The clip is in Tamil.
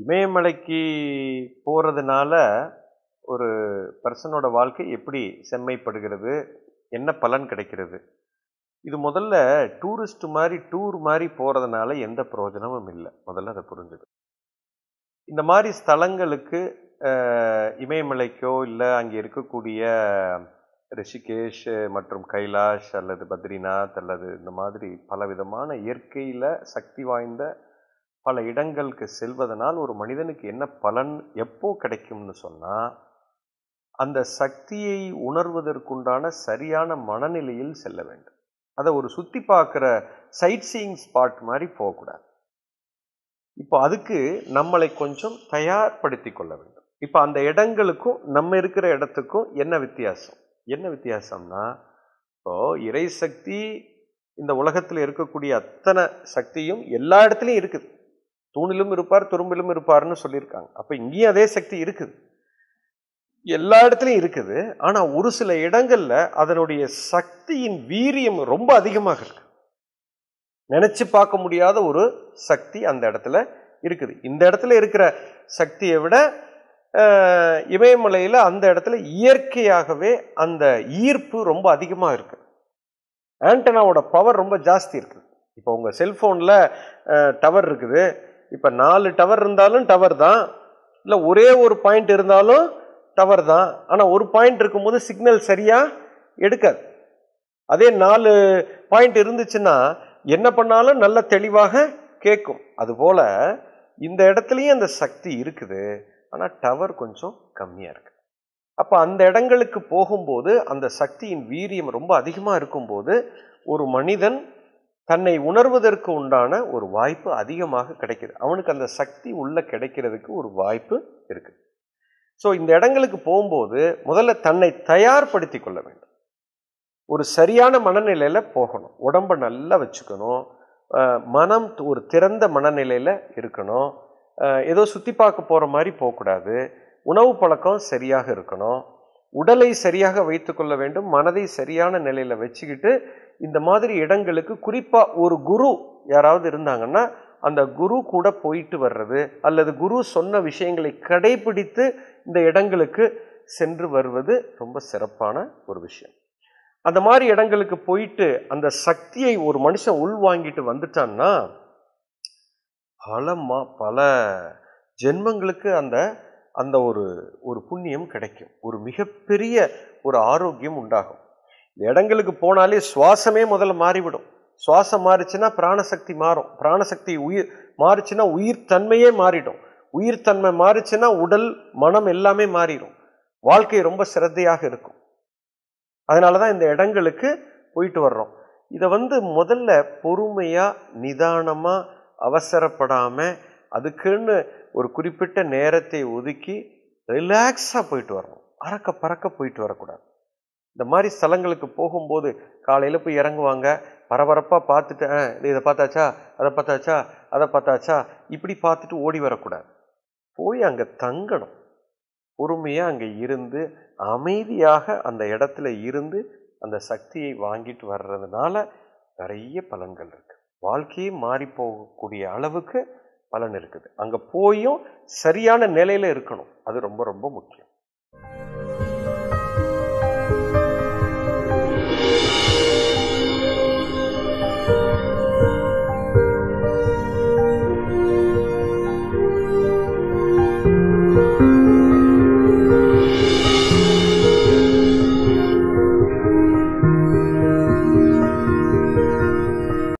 இமயமலைக்கு போகிறதுனால ஒரு பர்சனோட வாழ்க்கை எப்படி செம்மைப்படுகிறது? என்ன பலன் கிடைக்கிறது? இது முதல்ல டூரிஸ்ட் மாதிரி டூர் மாதிரி போகிறதுனால எந்த பிரயோஜனமும் இல்லை. முதல்ல அதை புரிஞ்சுது இந்த மாதிரி ஸ்தலங்களுக்கு இமயமலைக்கோ இல்லை அங்கே இருக்கக்கூடிய ரிஷிகேஷ் மற்றும் கைலாஷ் அல்லது பத்ரிநாத் அல்லது இந்த மாதிரி பலவிதமான இயற்கையில் சக்தி வாய்ந்த பல இடங்களுக்கு செல்வதனால் ஒரு மனிதனுக்கு என்ன பலன் எப்போ கிடைக்கும்னு சொன்னால் அந்த சக்தியை உணர்வதற்குண்டான சரியான மனநிலையில் செல்ல வேண்டும். அதை ஒரு சுற்றி பார்க்குற சைட் சீயிங் ஸ்பாட் மாதிரி போகக்கூடாது. இப்போ அதுக்கு நம்மளை கொஞ்சம் தயார்படுத்தி கொள்ள வேண்டும். இப்போ அந்த இடங்களுக்கும் நம்ம இருக்கிற இடத்துக்கும் என்ன வித்தியாசம்? என்ன வித்தியாசம்னா இப்போ இறை சக்தி இந்த உலகத்தில் இருக்கக்கூடிய அத்தனை சக்தியும் எல்லா இடத்துலையும் இருக்குது. தூணிலும் இருப்பார் துரும்பிலும் இருப்பார்னு சொல்லியிருக்காங்க. அப்போ இங்கேயும் அதே சக்தி இருக்குது. எல்லா இடத்துலையும் இருக்குது. ஆனால் ஒரு சில இடங்களில் அதனுடைய சக்தியின் வீரியம் ரொம்ப அதிகமாக இருக்கு. நினச்சி பார்க்க முடியாத ஒரு சக்தி அந்த இடத்துல இருக்குது. இந்த இடத்துல இருக்கிற சக்தியை விட இமயமலையில் அந்த இடத்துல இயற்கையாகவே அந்த ஈர்ப்பு ரொம்ப அதிகமாக இருக்கு. ஆண்டனாவோட பவர் ரொம்ப ஜாஸ்தி இருக்குது இப்போ உங்கள் செல்ஃபோனில் டவர் இருக்குது. இப்போ நாலு டவர் இருந்தாலும் டவர் தான். இல்லை ஒரே ஒரு பாயிண்ட் இருந்தாலும் டவர் தான். ஆனால் ஒரு பாயிண்ட் இருக்கும்போது சிக்னல் சரியாக எடுக்காது. அதே நாலு பாயிண்ட் இருந்துச்சுன்னா என்ன பண்ணாலும் நல்ல தெளிவாக கேட்கும். அதுபோல் இந்த இடத்துலையும் அந்த சக்தி இருக்குது. ஆனால் டவர் கொஞ்சம் கம்மியாக இருக்குது அப்போ அந்த இடங்களுக்கு போகும்போது அந்த சக்தியின் வீரியம் ரொம்ப அதிகமாக இருக்கும்போது ஒரு மனிதன் தன்னை உணர்வதற்கு உண்டான ஒரு வாய்ப்பு அதிகமாக கிடைக்கிது. அவனுக்கு அந்த சக்தி உள்ள கிடைக்கிறதுக்கு ஒரு வாய்ப்பு இருக்கு. ஸோ இந்த இடங்களுக்கு போகும்போது முதல்ல தன்னை தயார்படுத்தி கொள்ள வேண்டும். ஒரு சரியான மனநிலையில் போகணும். உடம்பை நல்லா வச்சுக்கணும். மனம் ஒரு திறந்த மனநிலையில் இருக்கணும். ஏதோ சுற்றி பார்க்க போகிற மாதிரி போகக்கூடாது. உணவு பழக்கம் சரியாக இருக்கணும். உடலை சரியாக வைத்துக்கொள்ள வேண்டும். மனதை சரியான நிலையில் வச்சுக்கிட்டு இந்த மாதிரி இடங்களுக்கு குறிப்பாக ஒரு குரு யாராவது இருந்தாங்கன்னா அந்த குரு கூட போயிட்டு வர்றது அல்லது குரு சொன்ன விஷயங்களை கடைபிடித்து இந்த இடங்களுக்கு சென்று வருவது ரொம்ப சிறப்பான ஒரு விஷயம். அந்த மாதிரி இடங்களுக்கு போயிட்டு அந்த சக்தியை ஒரு மனுஷன் உள்வாங்கிட்டு வந்துட்டான்னா பல மா பல ஜென்மங்களுக்கு அந்த அந்த ஒரு ஒரு புண்ணியம் கிடைக்கும். ஒரு மிகப்பெரிய ஒரு ஆரோக்கியம் உண்டாகும். இந்த இடங்களுக்கு போனாலே சுவாசமே முதல்ல மாறிவிடும். சுவாசம் மாறிச்சுன்னா பிராணசக்தி மாறும். பிராணசக்தி உயிர் மாறிச்சுன்னா உயிர் தன்மையே மாறிடும். உயிர் தன்மை மாறிச்சுன்னா உடல் மனம் எல்லாமே மாறிடும். வாழ்க்கை ரொம்ப சிரத்தையாக இருக்கும். அதனால தான் இந்த இடங்களுக்கு போயிட்டு வர்றோம். இதை வந்து முதல்ல பொறுமையாக நிதானமாக அவசரப்படாமல் அதுக்குன்னு ஒரு குறிப்பிட்ட நேரத்தை ஒதுக்கி ரிலாக்ஸாக போயிட்டு வரணும் அறக்க பறக்க போயிட்டு வரக்கூடாது. இந்த மாதிரி ஸ்தலங்களுக்கு போகும்போது காலையில் போய் இறங்குவாங்க. பரபரப்பாக பார்த்துட்டு "ஆ, இதை பார்த்தாச்சா? அதை பார்த்தாச்சா? அதை பார்த்தாச்சா? இப்படி பார்த்துட்டு ஓடி வரக்கூடாது. போய் அங்கே தங்கணும். பொறுமையாக அங்கே இருந்து அமைதியாக அந்த இடத்துல இருந்து அந்த சக்தியை வாங்கிட்டு வர்றதுனால நிறைய பலன்கள் இருக்குது வாழ்க்கையே மாறி போகக்கூடிய அளவுக்கு பலன் இருக்குது. அங்கே போயும் சரியான நிலையில் இருக்கணும். அது ரொம்ப ரொம்ப முக்கியம்.